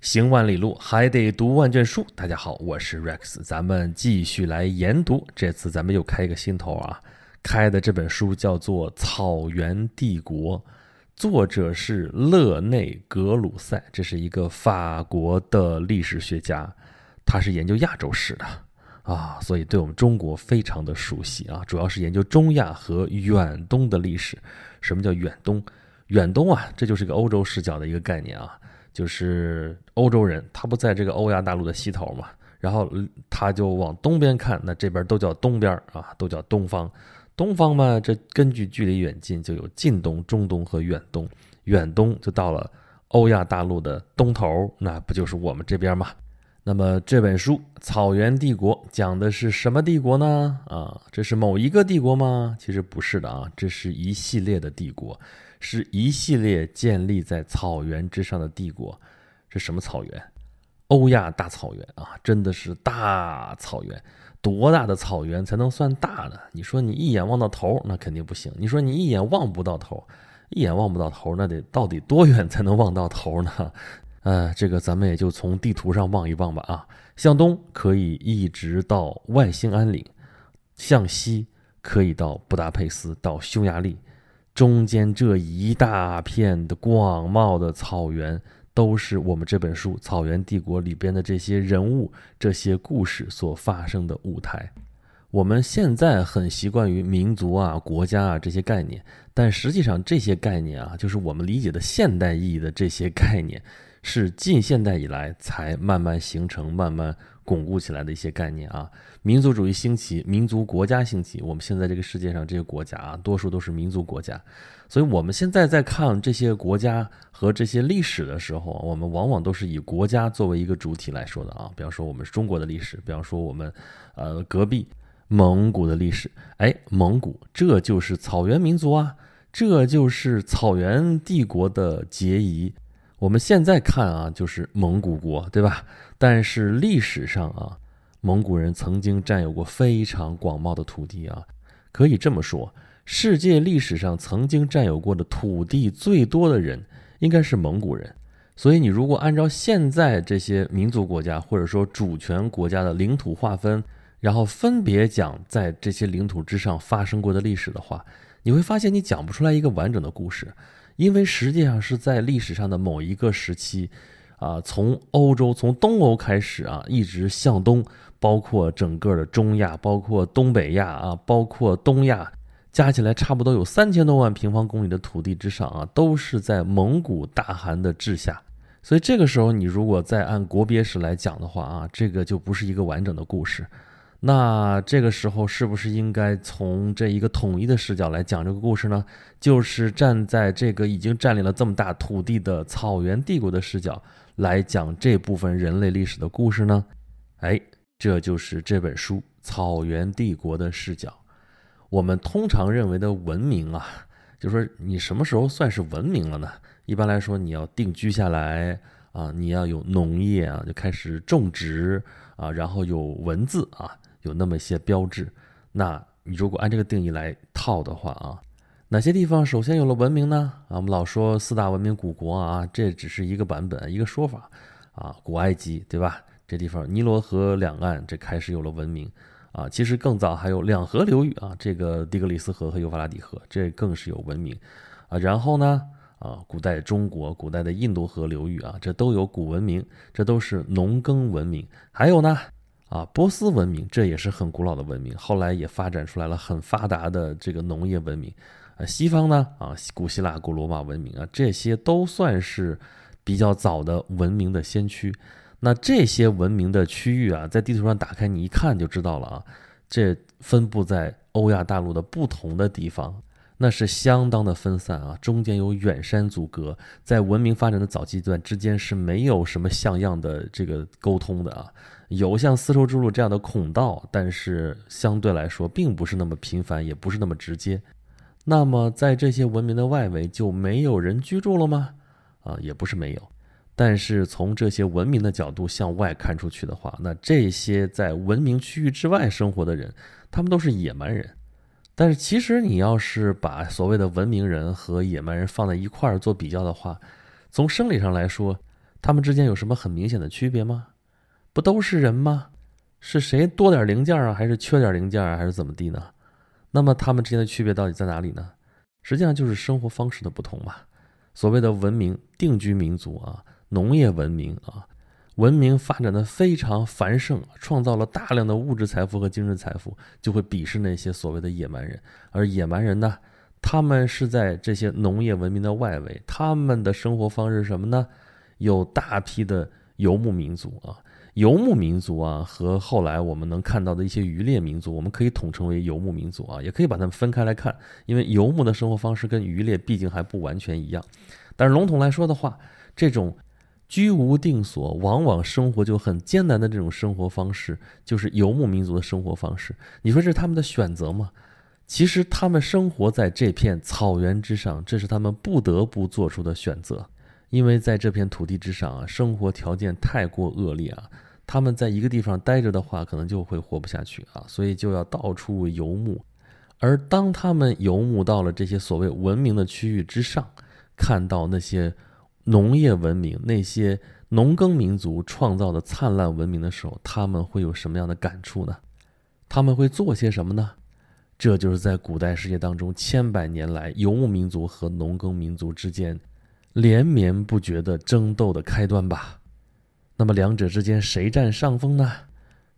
行万里路，还得读万卷书。大家好，我是 Rex，咱们继续来研读。这次咱们又开一个新头啊，开的这本书叫做《草原帝国》，作者是勒内·格鲁塞，这是一个法国的历史学家，他是研究亚洲史的啊，所以对我们中国非常的熟悉啊，主要是研究中亚和远东的历史。什么叫远东？远东啊，这就是一个欧洲视角的一个概念啊。就是欧洲人，他不在这个欧亚大陆的西头嘛，然后他就往东边看，那这边都叫东边啊，都叫东方。东方嘛，这根据距离远近就有近东、中东和远东。远东就到了欧亚大陆的东头，那不就是我们这边嘛？那么这本书《草原帝国》讲的是什么帝国呢？啊，这是某一个帝国吗？其实不是的啊，这是一系列的帝国。是一系列建立在草原之上的帝国，这什么草原？欧亚大草原啊，真的是大草原。多大的草原才能算大呢？你说你一眼望到头，那肯定不行。你说你一眼望不到头，一眼望不到头，那得到底多远才能望到头呢？呃，这个咱们也就从地图上望一望吧。啊，向东可以一直到外兴安岭，向西可以到布达佩斯，到匈牙利。中间这一大片的广袤的草原，都是我们这本书《草原帝国》里边的这些人物、这些故事所发生的舞台。我们现在很习惯于民族啊、国家啊这些概念，但实际上这些概念啊，就是我们理解的现代意义的这些概念，是近现代以来才慢慢形成、慢慢。巩固起来的一些概念啊，民族主义兴起，民族国家兴起。我们现在这个世界上这些国家啊，多数都是民族国家，所以我们现在在看这些国家和这些历史的时候，我们往往都是以国家作为一个主体来说的啊。比方说我们中国的历史，比方说我们呃隔壁蒙古的历史，哎，蒙古这就是草原民族啊，这就是草原帝国的结遗。我们现在看啊，就是蒙古国，对吧？但是历史上啊，蒙古人曾经占有过非常广袤的土地啊，可以这么说，世界历史上曾经占有过的土地最多的人应该是蒙古人。所以，你如果按照现在这些民族国家或者说主权国家的领土划分，然后分别讲在这些领土之上发生过的历史的话，你会发现你讲不出来一个完整的故事。因为实际上是在历史上的某一个时期，啊，从欧洲从东欧开始啊，一直向东，包括整个的中亚，包括东北亚啊，包括东亚，加起来差不多有三千多万平方公里的土地之上啊，都是在蒙古大汗的治下。所以这个时候，你如果再按国别史来讲的话啊，这个就不是一个完整的故事。那这个时候是不是应该从这一个统一的视角来讲这个故事呢？就是站在这个已经占领了这么大土地的草原帝国的视角来讲这部分人类历史的故事呢？哎，这就是这本书《草原帝国》的视角。我们通常认为的文明啊，就说你什么时候算是文明了呢？一般来说，你要定居下来啊，你要有农业啊，就开始种植啊，然后有文字啊。有那么一些标志，那你如果按这个定义来套的话啊，哪些地方首先有了文明呢？啊，我们老说四大文明古国啊，这只是一个版本，一个说法啊。古埃及对吧？这地方尼罗河两岸这开始有了文明啊。其实更早还有两河流域啊，这个底格里斯河和幼发拉底河，这更是有文明啊。然后呢啊，古代中国、古代的印度河流域啊，这都有古文明，这都是农耕文明。还有呢。啊，波斯文明这也是很古老的文明，后来也发展出来了很发达的这个农业文明。啊，西方呢，啊，古希腊、古罗马文明啊，这些都算是比较早的文明的先驱。那这些文明的区域啊，在地图上打开你一看就知道了啊，这分布在欧亚大陆的不同的地方。那是相当的分散啊，中间有远山阻隔，在文明发展的早期段之间是没有什么像样的这个沟通的啊，有像丝绸之路这样的孔道，但是相对来说并不是那么频繁，也不是那么直接。那么在这些文明的外围就没有人居住了吗？啊，也不是没有，但是从这些文明的角度向外看出去的话，那这些在文明区域之外生活的人，他们都是野蛮人。但是其实你要是把所谓的文明人和野蛮人放在一块儿做比较的话，从生理上来说，他们之间有什么很明显的区别吗？不都是人吗？是谁多点零件啊，还是缺点零件啊，还是怎么地呢？那么他们之间的区别到底在哪里呢？实际上就是生活方式的不同嘛。所谓的文明定居民族啊，农业文明啊，文明发展的非常繁盛，创造了大量的物质财富和精神财富，就会鄙视那些所谓的野蛮人。而野蛮人呢，他们是在这些农业文明的外围，他们的生活方式是什么呢？有大批的游牧民族啊。游牧民族啊，和后来我们能看到的一些渔猎民族，我们可以统称为游牧民族啊，也可以把它们分开来看，因为游牧的生活方式跟渔猎毕竟还不完全一样。但是笼统来说的话，这种居无定所，往往生活就很艰难的这种生活方式，就是游牧民族的生活方式。你说这是他们的选择吗？其实他们生活在这片草原之上，这是他们不得不做出的选择，因为在这片土地之上啊，生活条件太过恶劣啊。他们在一个地方待着的话，可能就会活不下去啊，所以就要到处游牧。而当他们游牧到了这些所谓文明的区域之上，看到那些农业文明、那些农耕民族创造的灿烂文明的时候，他们会有什么样的感触呢？他们会做些什么呢？这就是在古代世界当中千百年来游牧民族和农耕民族之间连绵不绝的争斗的开端吧。那么两者之间谁占上风呢？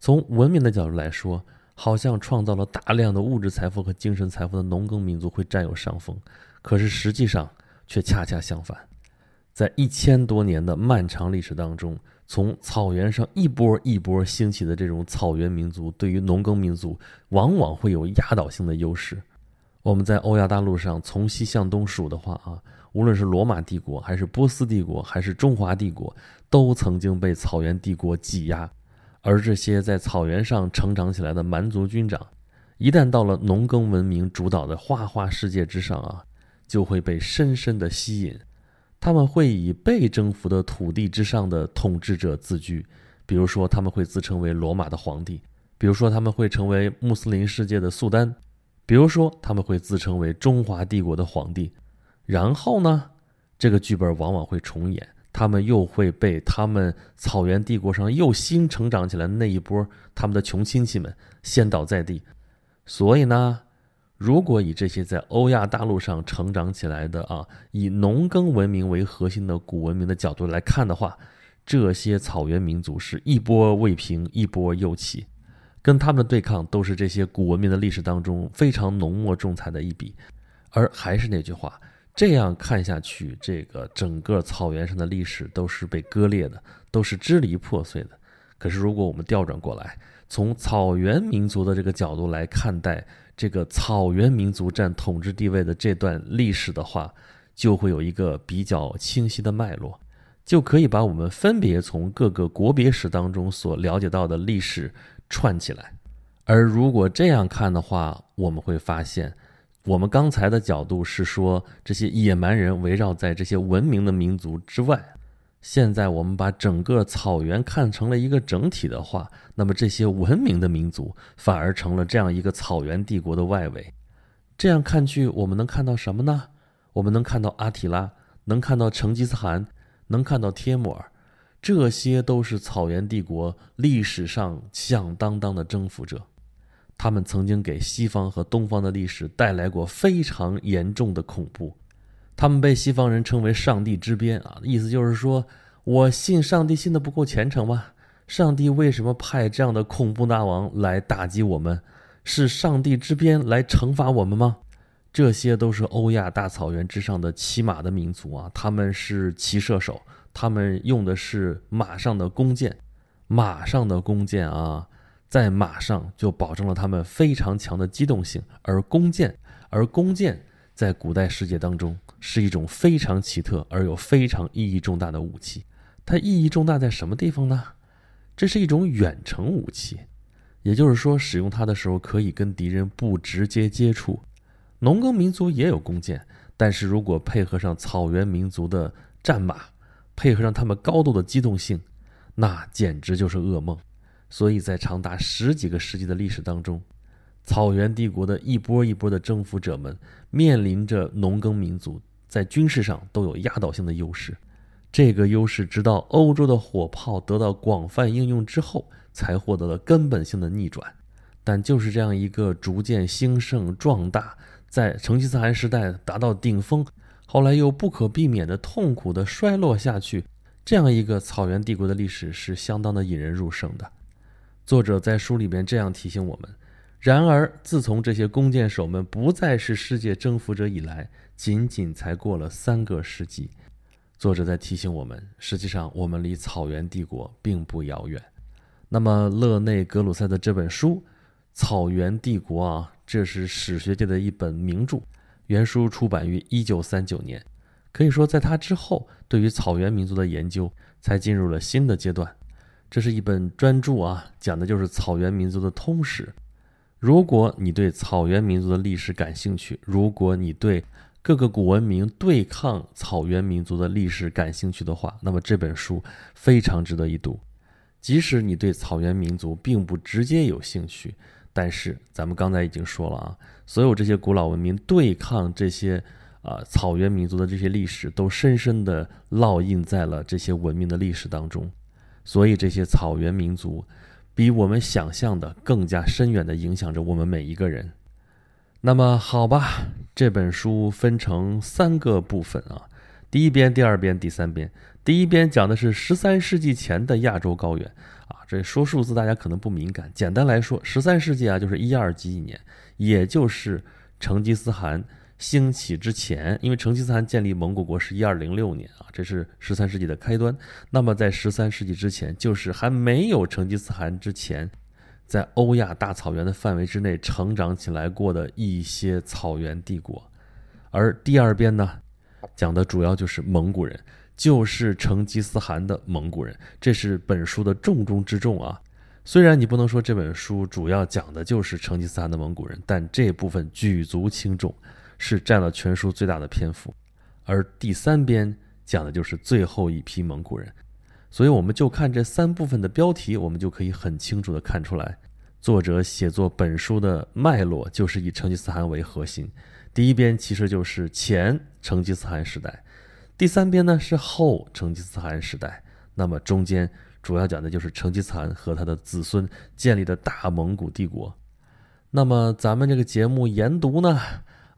从文明的角度来说，好像创造了大量的物质财富和精神财富的农耕民族会占有上风，可是实际上却恰恰相反。在一千多年的漫长历史当中，从草原上一波一波兴起的这种草原民族，对于农耕民族往往会有压倒性的优势。我们在欧亚大陆上从西向东数的话啊。无论是罗马帝国，还是波斯帝国，还是中华帝国，都曾经被草原帝国挤压。而这些在草原上成长起来的蛮族军长，一旦到了农耕文明主导的花花世界之上啊，就会被深深的吸引。他们会以被征服的土地之上的统治者自居，比如说他们会自称为罗马的皇帝，比如说他们会成为穆斯林世界的苏丹，比如说他们会自称为中华帝国的皇帝。然后呢，这个剧本往往会重演，他们又会被他们草原帝国上又新成长起来的那一波他们的穷亲戚们先倒在地。所以呢，如果以这些在欧亚大陆上成长起来的啊，以农耕文明为核心的古文明的角度来看的话，这些草原民族是一波未平一波又起，跟他们的对抗都是这些古文明的历史当中非常浓墨重彩的一笔。而还是那句话。这样看下去，这个整个草原上的历史都是被割裂的，都是支离破碎的。可是，如果我们调转过来，从草原民族的这个角度来看待这个草原民族占统治地位的这段历史的话，就会有一个比较清晰的脉络，就可以把我们分别从各个国别史当中所了解到的历史串起来。而如果这样看的话，我们会发现。我们刚才的角度是说，这些野蛮人围绕在这些文明的民族之外。现在我们把整个草原看成了一个整体的话，那么这些文明的民族反而成了这样一个草原帝国的外围。这样看去，我们能看到什么呢？我们能看到阿提拉，能看到成吉思汗，能看到帖木儿，这些都是草原帝国历史上响当当的征服者。他们曾经给西方和东方的历史带来过非常严重的恐怖，他们被西方人称为“上帝之鞭”啊，意思就是说我信上帝信的不够虔诚吗？上帝为什么派这样的恐怖大王来打击我们？是上帝之鞭来惩罚我们吗？这些都是欧亚大草原之上的骑马的民族啊，他们是骑射手，他们用的是马上的弓箭，马上的弓箭啊。在马上就保证了他们非常强的机动性，而弓箭，而弓箭在古代世界当中是一种非常奇特而又非常意义重大的武器。它意义重大在什么地方呢？这是一种远程武器，也就是说，使用它的时候可以跟敌人不直接接触。农耕民族也有弓箭，但是如果配合上草原民族的战马，配合上他们高度的机动性，那简直就是噩梦。所以在长达十几个世纪的历史当中，草原帝国的一波一波的征服者们面临着农耕民族在军事上都有压倒性的优势。这个优势直到欧洲的火炮得到广泛应用之后，才获得了根本性的逆转。但就是这样一个逐渐兴盛壮大，在成吉思汗时代达到顶峰，后来又不可避免的痛苦的衰落下去，这样一个草原帝国的历史是相当的引人入胜的。作者在书里边这样提醒我们。然而，自从这些弓箭手们不再是世界征服者以来，仅仅才过了三个世纪。作者在提醒我们，实际上我们离草原帝国并不遥远。那么，勒内·格鲁塞的这本书《草原帝国》啊，这是史学界的一本名著。原书出版于1939年，可以说在他之后，对于草原民族的研究才进入了新的阶段。这是一本专著啊，讲的就是草原民族的通史。如果你对草原民族的历史感兴趣，如果你对各个古文明对抗草原民族的历史感兴趣的话，那么这本书非常值得一读。即使你对草原民族并不直接有兴趣，但是咱们刚才已经说了啊，所有这些古老文明对抗这些啊草原民族的这些历史，都深深地烙印在了这些文明的历史当中。所以这些草原民族。比我们想象的更加深远地影响着我们每一个人。那么好吧，这本书分成三个部分啊，第一编、第二编、第三编。第一编讲的是十三世纪前的亚洲高原啊，这说数字大家可能不敏感。简单来说，十三世纪啊就是一二几几年，也就是成吉思汗。兴起之前，因为成吉思汗建立蒙古国是一二零六年啊，这是十三世纪的开端。那么在十三世纪之前，就是还没有成吉思汗之前，在欧亚大草原的范围之内成长起来过的一些草原帝国。而第二边呢，讲的主要就是蒙古人，就是成吉思汗的蒙古人，这是本书的重中之重啊。虽然你不能说这本书主要讲的就是成吉思汗的蒙古人，但这部分举足轻重。是占了全书最大的篇幅，而第三编讲的就是最后一批蒙古人，所以我们就看这三部分的标题，我们就可以很清楚的看出来，作者写作本书的脉络就是以成吉思汗为核心。第一编其实就是前成吉思汗时代，第三编呢是后成吉思汗时代，那么中间主要讲的就是成吉思汗和他的子孙建立的大蒙古帝国。那么咱们这个节目研读呢？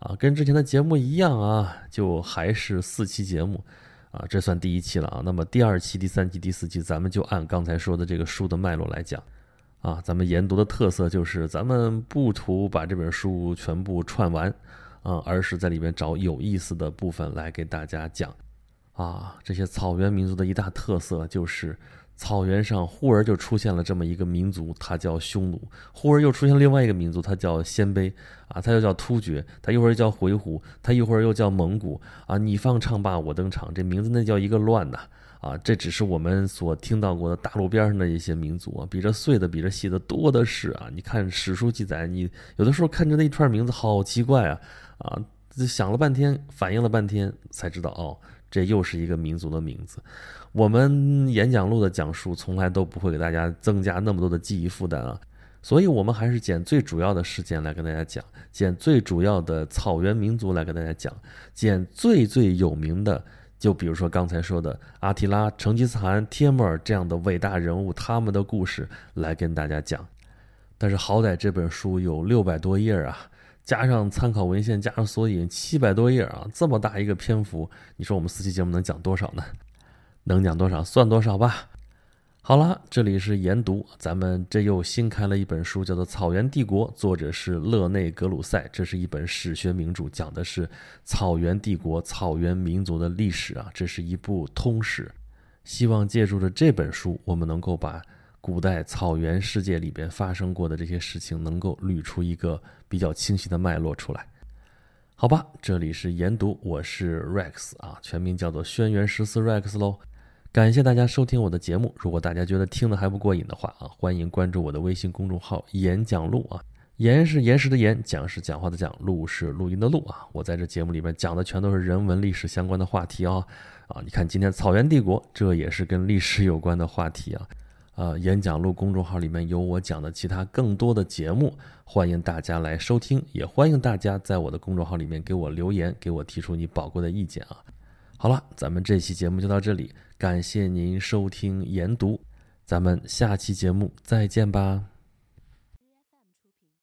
啊，跟之前的节目一样啊，就还是四期节目，啊，这算第一期了啊。那么第二期、第三期、第四期，咱们就按刚才说的这个书的脉络来讲，啊，咱们研读的特色就是咱们不图把这本书全部串完，啊，而是在里面找有意思的部分来给大家讲，啊，这些草原民族的一大特色就是。草原上忽而就出现了这么一个民族，它叫匈奴；忽而又出现另外一个民族，它叫鲜卑啊，它又叫突厥，它一会儿叫回鹘，它一会儿又叫蒙古啊。你方唱罢我登场，这名字那叫一个乱呐啊！这只是我们所听到过的大陆边上的一些民族啊，比这碎的、比这细的多的是啊。你看史书记载，你有的时候看着那一串名字好奇怪啊啊，想了半天，反应了半天，才知道哦。这又是一个民族的名字。我们演讲录的讲述从来都不会给大家增加那么多的记忆负担啊，所以我们还是捡最主要的事件来跟大家讲，捡最主要的草原民族来跟大家讲，捡最最有名的，就比如说刚才说的阿提拉、成吉思汗、帖木儿这样的伟大人物，他们的故事来跟大家讲。但是好歹这本书有六百多页啊。加上参考文献，加上索引，七百多页啊，这么大一个篇幅，你说我们四期节目能讲多少呢？能讲多少算多少吧。好了，这里是研读，咱们这又新开了一本书，叫做《草原帝国》，作者是勒内·格鲁塞，这是一本史学名著，讲的是草原帝国、草原民族的历史啊，这是一部通史。希望借助着这本书，我们能够把。古代草原世界里边发生过的这些事情，能够捋出一个比较清晰的脉络出来，好吧？这里是研读，我是 Rex 啊，全名叫做轩辕十四 Rex 喽。感谢大家收听我的节目。如果大家觉得听的还不过瘾的话啊，欢迎关注我的微信公众号“演讲录”啊，言是岩石的言，讲是讲话的讲，录是录音的录啊。我在这节目里边讲的全都是人文历史相关的话题啊啊！你看今天草原帝国，这也是跟历史有关的话题啊。呃，演讲录公众号里面有我讲的其他更多的节目，欢迎大家来收听，也欢迎大家在我的公众号里面给我留言，给我提出你宝贵的意见啊。好了，咱们这期节目就到这里，感谢您收听研读，咱们下期节目再见吧。